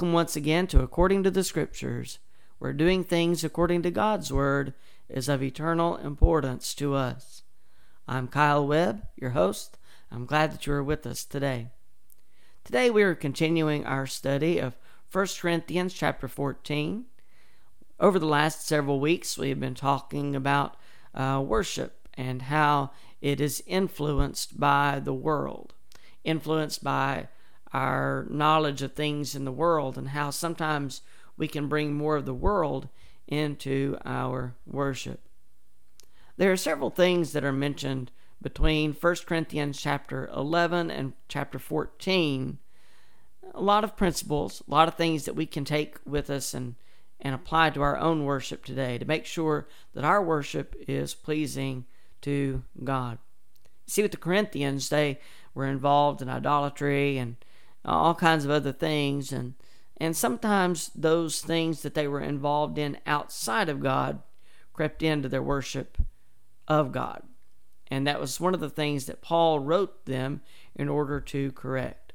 Welcome once again to According to the Scriptures, where doing things according to God's Word is of eternal importance to us. I'm Kyle Webb, your host. I'm glad that you are with us today. Today we are continuing our study of 1 Corinthians chapter 14. Over the last several weeks, we have been talking about uh, worship and how it is influenced by the world, influenced by our knowledge of things in the world and how sometimes we can bring more of the world into our worship. There are several things that are mentioned between 1 Corinthians chapter 11 and chapter 14. A lot of principles, a lot of things that we can take with us and, and apply to our own worship today to make sure that our worship is pleasing to God. See, with the Corinthians, they were involved in idolatry and all kinds of other things and and sometimes those things that they were involved in outside of God crept into their worship of God. And that was one of the things that Paul wrote them in order to correct.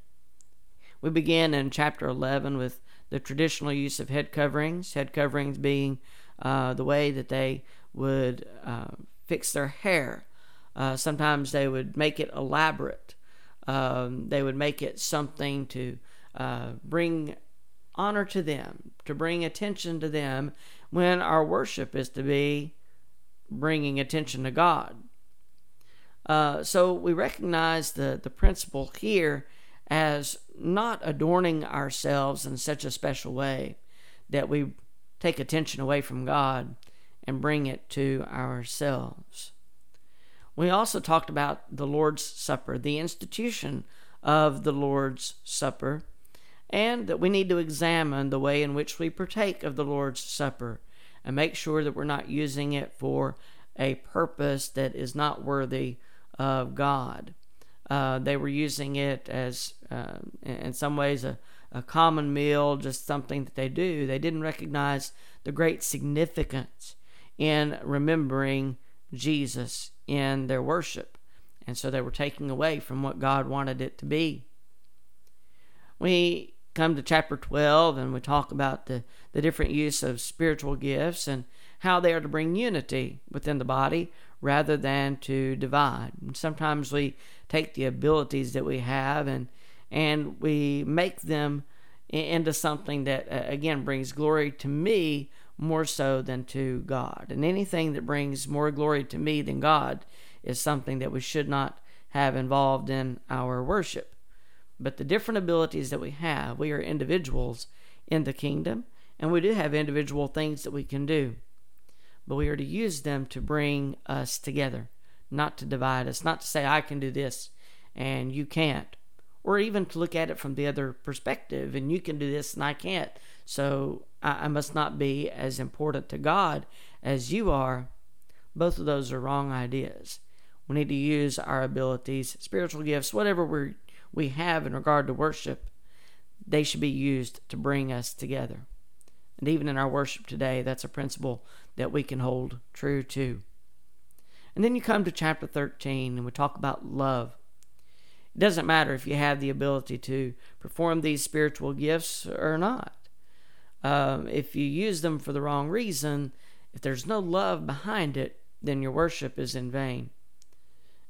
We begin in chapter 11 with the traditional use of head coverings, head coverings being uh, the way that they would uh, fix their hair. Uh, sometimes they would make it elaborate um, they would make it something to uh, bring honor to them, to bring attention to them, when our worship is to be bringing attention to God. Uh, so we recognize the, the principle here as not adorning ourselves in such a special way that we take attention away from God and bring it to ourselves. We also talked about the Lord's Supper, the institution of the Lord's Supper, and that we need to examine the way in which we partake of the Lord's Supper and make sure that we're not using it for a purpose that is not worthy of God. Uh, they were using it as, uh, in some ways, a, a common meal, just something that they do. They didn't recognize the great significance in remembering Jesus in their worship. And so they were taking away from what God wanted it to be. We come to chapter 12 and we talk about the, the different use of spiritual gifts and how they are to bring unity within the body rather than to divide. And sometimes we take the abilities that we have and and we make them into something that uh, again brings glory to me more so than to God. And anything that brings more glory to me than God is something that we should not have involved in our worship. But the different abilities that we have, we are individuals in the kingdom, and we do have individual things that we can do. But we are to use them to bring us together, not to divide us, not to say, I can do this and you can't, or even to look at it from the other perspective and you can do this and I can't. So I, I must not be as important to God as you are. Both of those are wrong ideas. We need to use our abilities, spiritual gifts, whatever we we have in regard to worship, they should be used to bring us together. And even in our worship today, that's a principle that we can hold true to. And then you come to chapter 13 and we talk about love. It doesn't matter if you have the ability to perform these spiritual gifts or not um, if you use them for the wrong reason, if there's no love behind it, then your worship is in vain.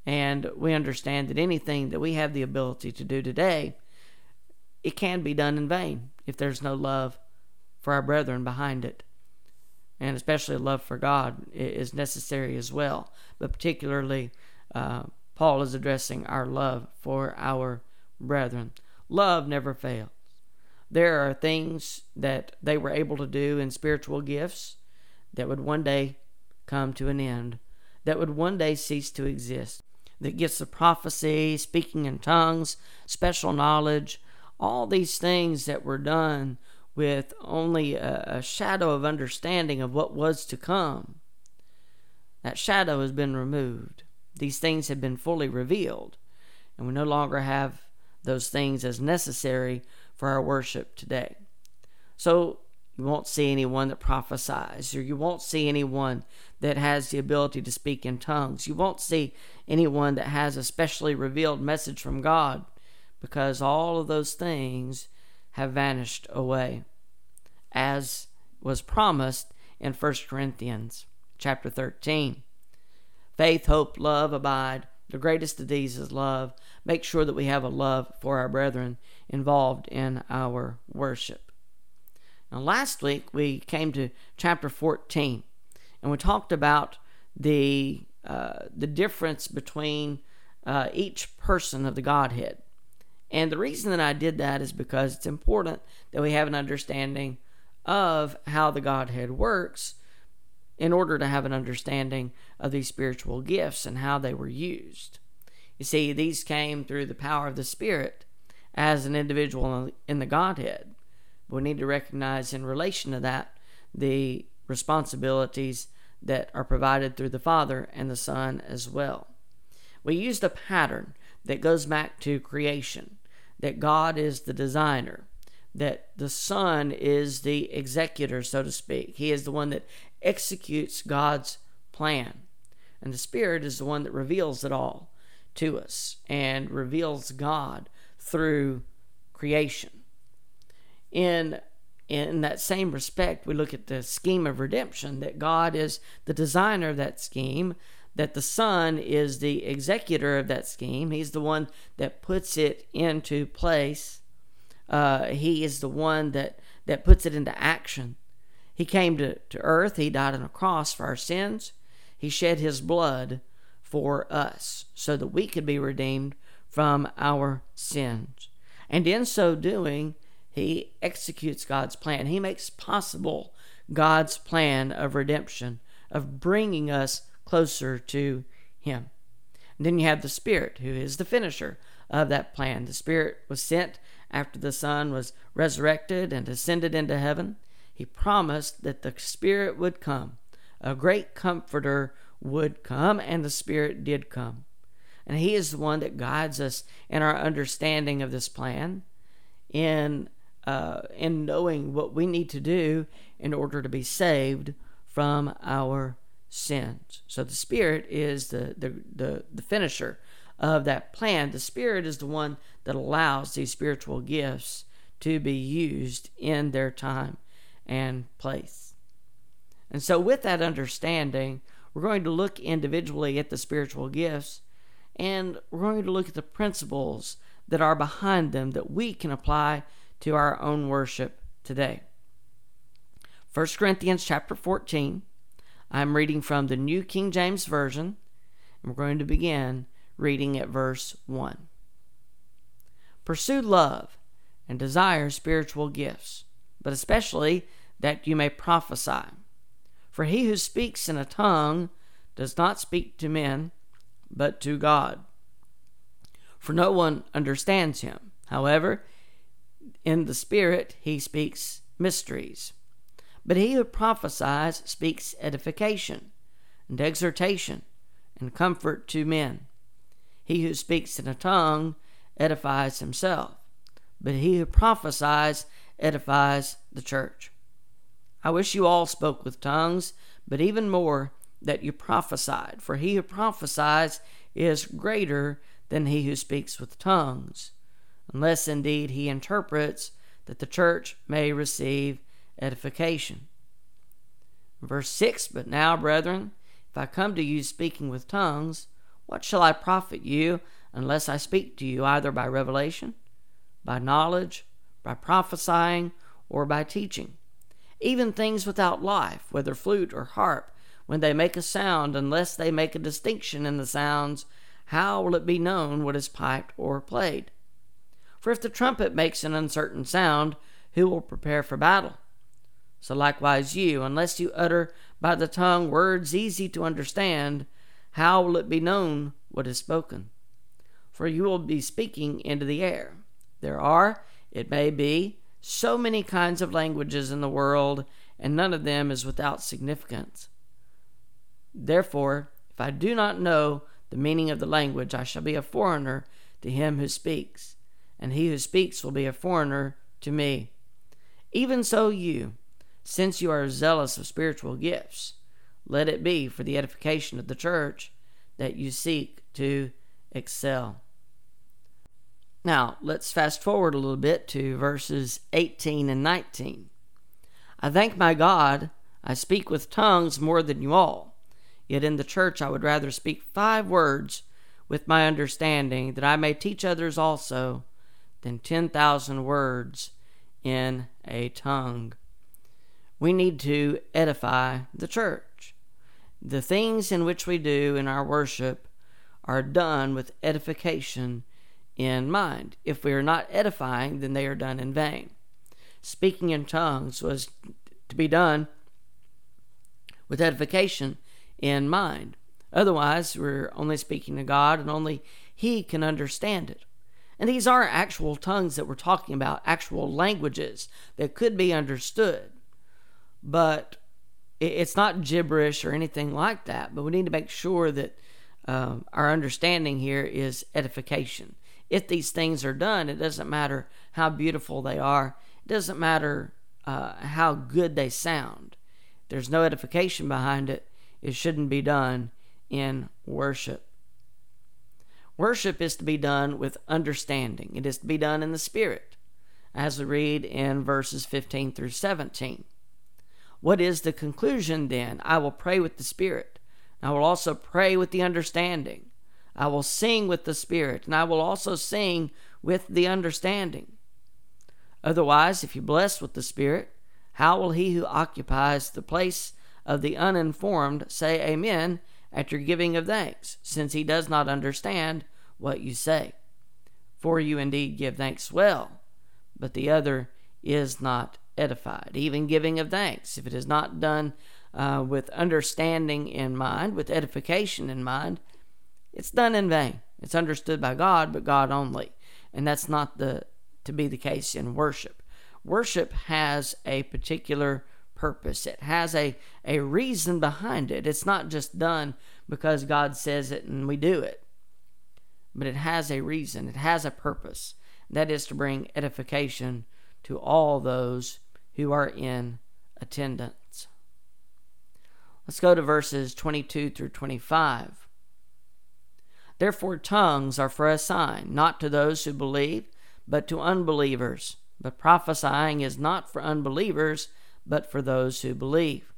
And we understand that anything that we have the ability to do today, it can be done in vain if there's no love for our brethren behind it. And especially love for God is necessary as well. But particularly, uh, Paul is addressing our love for our brethren. Love never fails. There are things that they were able to do in spiritual gifts that would one day come to an end, that would one day cease to exist. the gifts of prophecy, speaking in tongues, special knowledge, all these things that were done with only a, a, shadow of understanding of what was to come. That shadow has been removed. These things have been fully revealed, and we no longer have those things as necessary for our worship today. So you won't see anyone that prophesies, or you won't see anyone that has the ability to speak in tongues. You won't see anyone that has a specially revealed message from God because all of those things have vanished away as was promised in 1 Corinthians chapter 13. Faith, hope, love abide. The greatest of these is love. Make sure that we have a love for our brethren involved in our worship. Now, last week we came to chapter 14 and we talked about the uh, the difference between uh, each person of the Godhead. And the reason that I did that is because it's important that we have an understanding of how the Godhead works in order to have an understanding of these spiritual gifts and how they were used. You see, these came through the power of the Spirit as an individual in the Godhead. We need to recognize, in relation to that, the responsibilities that are provided through the Father and the Son as well. We used a pattern that goes back to creation, that God is the designer, that the Son is the executor, so to speak. He is the one that executes God's plan. And the Spirit is the one that reveals it all to us and reveals God through creation. In in that same respect, we look at the scheme of redemption that God is the designer of that scheme, that the Son is the executor of that scheme. He's the one that puts it into place. Uh, he is the one that, that puts it into action. He came to, to earth, He died on a cross for our sins, He shed His blood for us so that we could be redeemed from our sins. And in so doing, he executes God's plan. He makes possible God's plan of redemption, of bringing us closer to Him. And then you have the Spirit, who is the finisher of that plan. The Spirit was sent after the Son was resurrected and ascended into heaven. He promised that the Spirit would come, a great comforter would come, and the Spirit did come. And He is the one that guides us in our understanding of this plan, in uh, in knowing what we need to do in order to be saved from our sins. So the Spirit is the, the, the, the finisher of that plan. The Spirit is the one that allows these spiritual gifts to be used in their time and place. And so, with that understanding, we're going to look individually at the spiritual gifts and we're going to look at the principles that are behind them that we can apply to our own worship today. 1 Corinthians chapter 14. I'm reading from the New King James Version, and we're going to begin reading at verse 1. Pursue love and desire spiritual gifts, but especially that you may prophesy. For he who speaks in a tongue does not speak to men, but to God. For no one understands him. However, in the Spirit, he speaks mysteries. But he who prophesies speaks edification and exhortation and comfort to men. He who speaks in a tongue edifies himself, but he who prophesies edifies the church. I wish you all spoke with tongues, but even more that you prophesied, for he who prophesies is greater than he who speaks with tongues unless indeed he interprets that the church may receive edification. Verse 6 But now, brethren, if I come to you speaking with tongues, what shall I profit you unless I speak to you either by revelation, by knowledge, by prophesying, or by teaching? Even things without life, whether flute or harp, when they make a sound, unless they make a distinction in the sounds, how will it be known what is piped or played? For if the trumpet makes an uncertain sound, who will prepare for battle? So likewise you, unless you utter by the tongue words easy to understand, how will it be known what is spoken. For you will be speaking into the air. There are, it may be, so many kinds of languages in the world, and none of them is without significance. Therefore, if I do not know the meaning of the language, I shall be a foreigner to him who speaks, and he who speaks will be a foreigner to me. Even so, you, since you are zealous of spiritual gifts, let it be for the edification of the church that you seek to excel. Now, let's fast forward a little bit to verses 18 and 19. I thank my God, I speak with tongues more than you all. Yet in the church I would rather speak five words with my understanding, that I may teach others also, than 10,000 words in a tongue. We need to edify the church. The things in which we do in our worship are done with edification in mind. If we are not edifying, then they are done in vain. Speaking in tongues was to be done with edification in mind. Otherwise, we're only speaking to God and only He can understand it. And these are actual tongues that we're talking about, actual languages that could be understood. But it's not gibberish or anything like that. But we need to make sure that um, our understanding here is edification. If these things are done, it doesn't matter how beautiful they are, it doesn't matter uh, how good they sound. There's no edification behind it. It shouldn't be done in worship. Worship is to be done with understanding, it is to be done in the Spirit, as we read in verses 15 through 17. What is the conclusion then? I will pray with the Spirit. I will also pray with the understanding. I will sing with the Spirit, and I will also sing with the understanding. Otherwise, if you bless with the Spirit, how will he who occupies the place of the uninformed say Amen at your giving of thanks, since he does not understand what you say. For you indeed give thanks well, but the other is not edified. Even giving of thanks, if it is not done uh, with understanding in mind, with edification in mind, it's done in vain. It's understood by God, but God only. And that's not the to be the case in worship. Worship has a particular purpose. It has a, a reason behind it. It's not just done because God says it and we do it, but it has a reason, it has a purpose. That is to bring edification to all those who are in attendance. Let's go to verses 22 through 25. Therefore, tongues are for a sign, not to those who believe, but to unbelievers. But prophesying is not for unbelievers but for those who believe.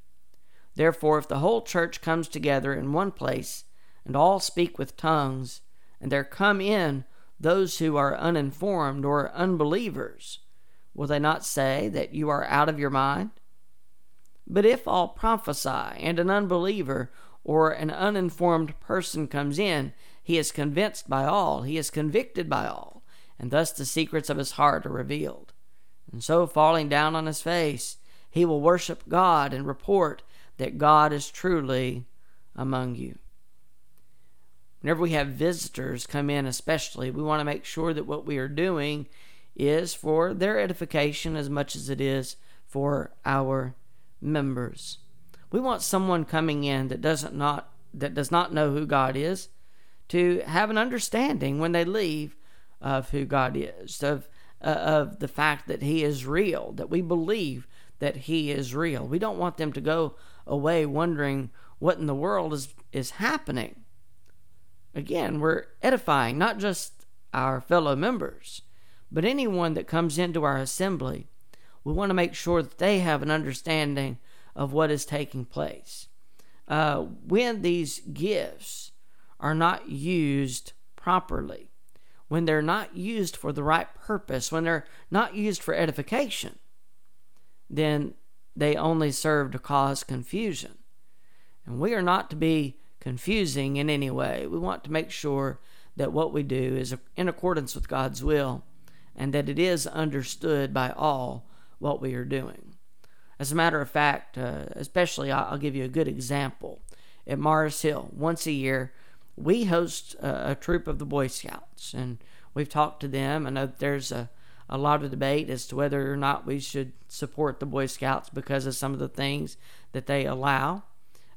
Therefore, if the whole church comes together in one place, and all speak with tongues, and there come in those who are uninformed or unbelievers, will they not say that you are out of your mind? But if all prophesy, and an unbeliever or an uninformed person comes in, he is convinced by all, he is convicted by all, and thus the secrets of his heart are revealed. And so, falling down on his face, he will worship God and report that God is truly among you. Whenever we have visitors come in, especially, we want to make sure that what we are doing is for their edification as much as it is for our members. We want someone coming in that doesn't not that does not know who God is to have an understanding when they leave of who God is, of uh, of the fact that He is real, that we believe that he is real. We don't want them to go away wondering what in the world is, is happening. Again, we're edifying not just our fellow members, but anyone that comes into our assembly. We want to make sure that they have an understanding of what is taking place. Uh, when these gifts are not used properly, when they're not used for the right purpose, when they're not used for edification, then they only serve to cause confusion. And we are not to be confusing in any way. We want to make sure that what we do is in accordance with God's will and that it is understood by all what we are doing. As a matter of fact, uh, especially I'll give you a good example. At Mars Hill, once a year, we host a, a troop of the Boy Scouts, and we've talked to them. I know that there's a, a lot of debate as to whether or not we should support the Boy Scouts because of some of the things that they allow.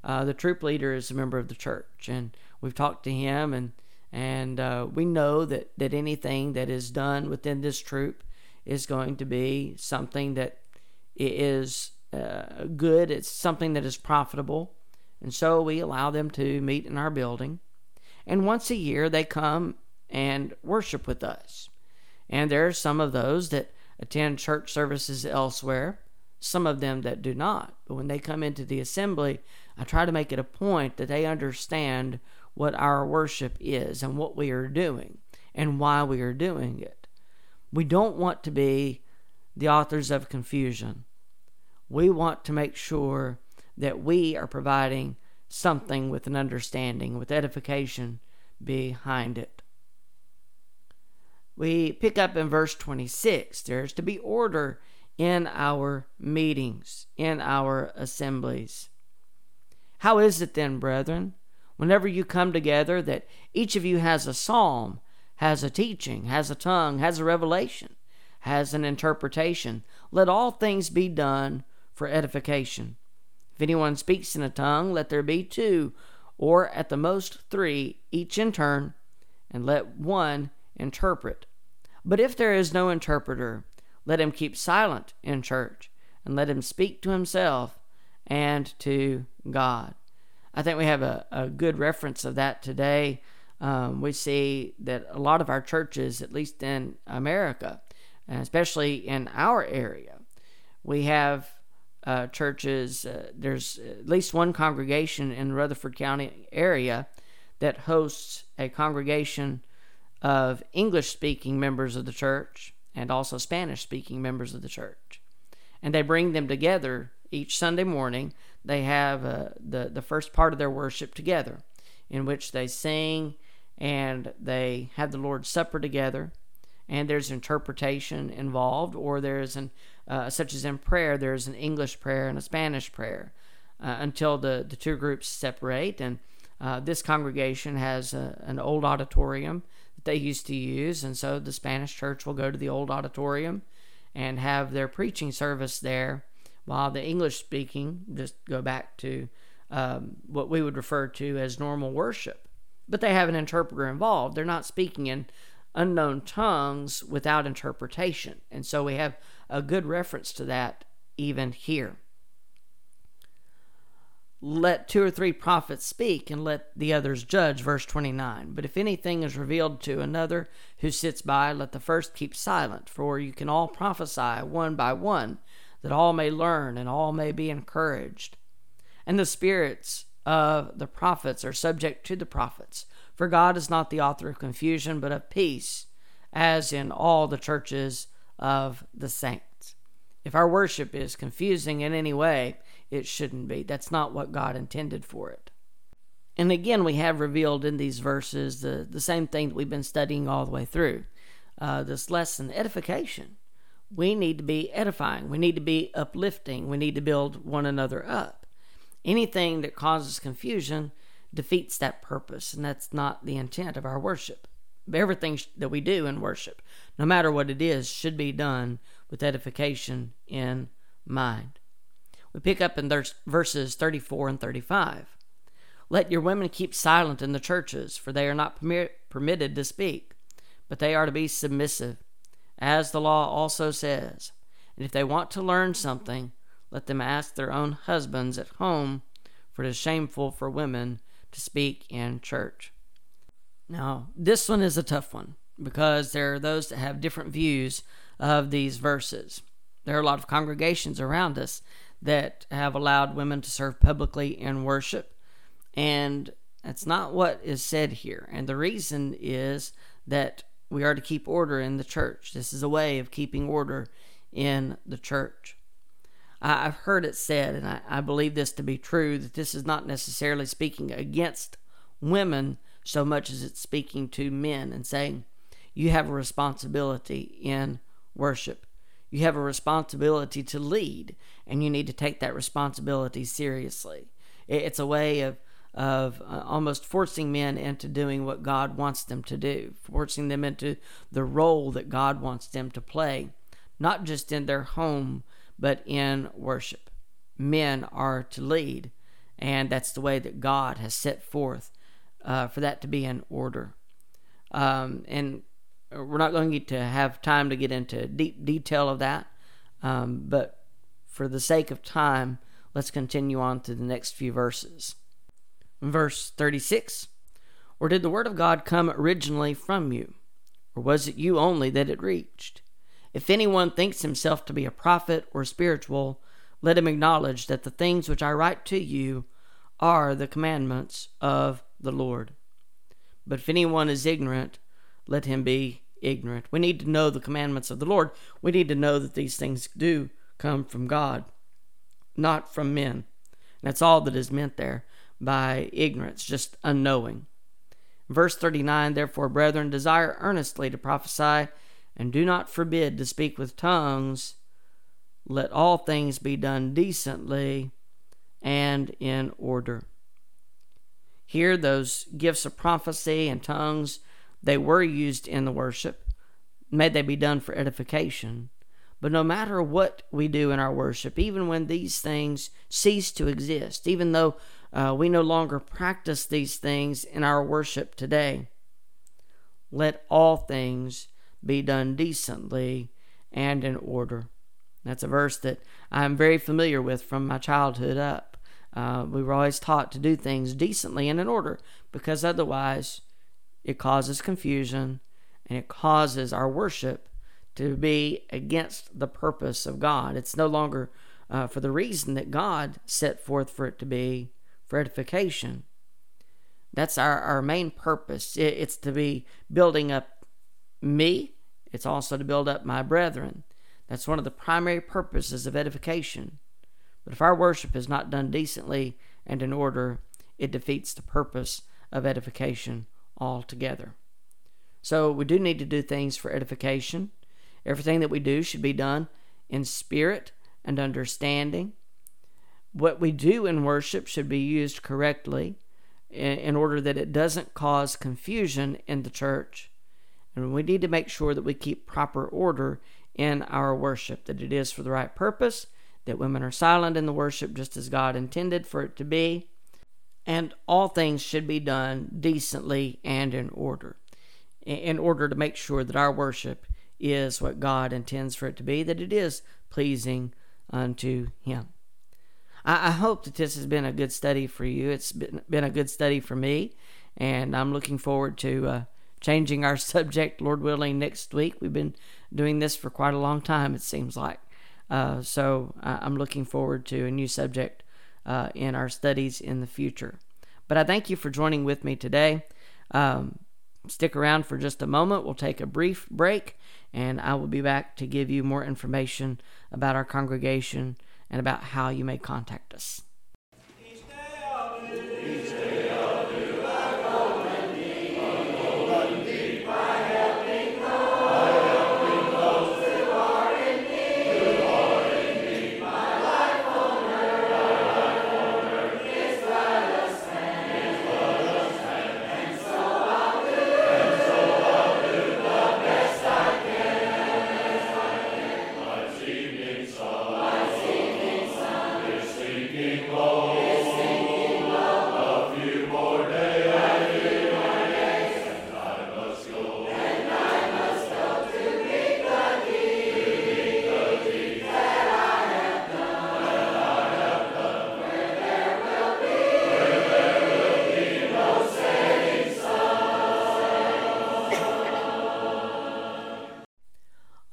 Uh, the troop leader is a member of the church, and we've talked to him, and and uh, we know that that anything that is done within this troop is going to be something that is uh, good. It's something that is profitable, and so we allow them to meet in our building. And once a year, they come and worship with us. And there are some of those that attend church services elsewhere, some of them that do not. But when they come into the assembly, I try to make it a point that they understand what our worship is and what we are doing and why we are doing it. We don't want to be the authors of confusion. We want to make sure that we are providing something with an understanding, with edification behind it. We pick up in verse 26. There's to be order in our meetings, in our assemblies. How is it then, brethren, whenever you come together, that each of you has a psalm, has a teaching, has a tongue, has a revelation, has an interpretation? Let all things be done for edification. If anyone speaks in a tongue, let there be two, or at the most three, each in turn, and let one interpret. But if there is no interpreter, let him keep silent in church, and let him speak to himself and to God. I think we have a, a good reference of that today. Um, we see that a lot of our churches, at least in America, and especially in our area, we have uh, churches. Uh, there's at least one congregation in the Rutherford County area that hosts a congregation of English speaking members of the church and also Spanish speaking members of the church. And they bring them together each Sunday morning. They have uh, the, the first part of their worship together, in which they sing and they have the Lord's Supper together. And there's interpretation involved, or there's an uh, such as in prayer, there's an English prayer and a Spanish prayer uh, until the, the two groups separate. And uh, this congregation has a, an old auditorium that they used to use, and so the Spanish church will go to the old auditorium and have their preaching service there, while the English speaking just go back to um, what we would refer to as normal worship. But they have an interpreter involved. They're not speaking in unknown tongues without interpretation. And so we have a good reference to that even here. Let two or three prophets speak and let the others judge, verse 29. But if anything is revealed to another who sits by, let the first keep silent, for you can all prophesy one by one, that all may learn and all may be encouraged. And the spirits of the prophets are subject to the prophets, for God is not the author of confusion, but of peace, as in all the churches of the saints. If our worship is confusing in any way, it shouldn't be. That's not what God intended for it. And again, we have revealed in these verses the, the same thing that we've been studying all the way through. Uh, this lesson, edification. We need to be edifying. We need to be uplifting. We need to build one another up. Anything that causes confusion defeats that purpose, and that's not the intent of our worship. Everything that we do in worship, no matter what it is, should be done with edification in mind. We pick up in verses 34 and 35. Let your women keep silent in the churches, for they are not permitted to speak, but they are to be submissive, as the law also says. And if they want to learn something, let them ask their own husbands at home, for it is shameful for women to speak in church. Now, this one is a tough one because there are those that have different views of these verses. There are a lot of congregations around us that have allowed women to serve publicly in worship, and that's not what is said here. And the reason is that we are to keep order in the church. This is a way of keeping order in the church. I've heard it said, and I, I believe this to be true, that this is not necessarily speaking against women so much as it's speaking to men and saying, you have a responsibility in worship. You have a responsibility to lead, and you need to take that responsibility seriously. It's a way of, of uh, almost forcing men into doing what God wants them to do, forcing them into the role that God wants them to play, not just in their home, but in worship. Men are to lead, and that's the way that God has set forth uh, for that to be in order. Um, and we're not going to get to have time to get into deep detail of that, um, but for the sake of time, let's continue on to the next few verses. Verse 36 Or did the word of God come originally from you? Or was it you only that it reached? If anyone thinks himself to be a prophet or spiritual, let him acknowledge that the things which I write to you are the commandments of the Lord. But if anyone is ignorant, let him be ignorant. We need to know the commandments of the Lord. We need to know that these things do come from God, not from men. That's all that is meant there by ignorance, just unknowing. Verse 39 Therefore, brethren, desire earnestly to prophesy, and do not forbid to speak with tongues. Let all things be done decently and in order. Here, those gifts of prophecy and tongues, they were used in the worship. May they be done for edification. But no matter what we do in our worship, even when these things cease to exist, even though uh, we no longer practice these things in our worship today, let all things be done decently and in order. That's a verse that I'm very familiar with from my childhood up. Uh, we were always taught to do things decently and in order because otherwise it causes confusion and it causes our worship to be against the purpose of God. It's no longer uh, for the reason that God set forth for it to be for edification. That's our, our main purpose. It, it's to be building up me, it's also to build up my brethren. That's one of the primary purposes of edification. But if our worship is not done decently and in order, it defeats the purpose of edification altogether. So we do need to do things for edification. Everything that we do should be done in spirit and understanding. What we do in worship should be used correctly in order that it doesn't cause confusion in the church. And we need to make sure that we keep proper order in our worship, that it is for the right purpose that women are silent in the worship just as God intended for it to be, and all things should be done decently and in order, in order to make sure that our worship is what God intends for it to be, that it is pleasing unto Him. I, hope that this has been a good study for you. It's been, a good study for me, and I'm looking forward to uh, changing our subject, Lord willing, next week. We've been doing this for quite a long time, it seems like. Uh, so I'm looking forward to a new subject uh, in our studies in the future. But I thank you for joining with me today. Um, stick around for just a moment. We'll take a brief break, and I will be back to give you more information about our congregation and about how you may contact us.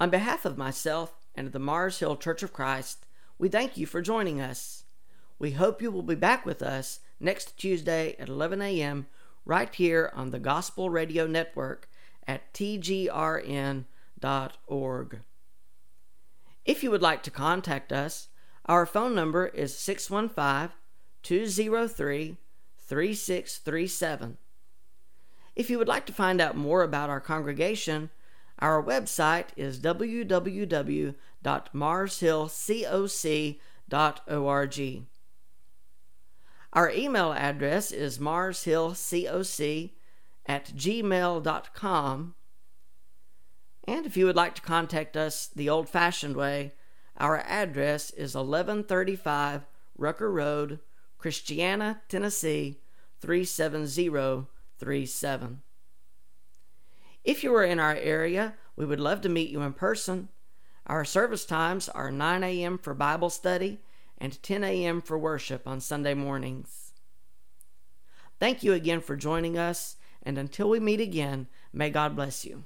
On behalf of myself and the Mars Hill Church of Christ, we thank you for joining us. We hope you will be back with us next Tuesday at 11 a.m. right here on the Gospel Radio Network at tgrn.org. If you would like to contact us, our phone number is 615 203 3637. If you would like to find out more about our congregation, our website is www.marshillcoc.org. Our email address is marshillcoc at gmail.com. And if you would like to contact us the old fashioned way, our address is 1135 Rucker Road, Christiana, Tennessee 37037. If you are in our area, we would love to meet you in person. Our service times are 9 a.m. for Bible study and 10 a.m. for worship on Sunday mornings. Thank you again for joining us, and until we meet again, may God bless you.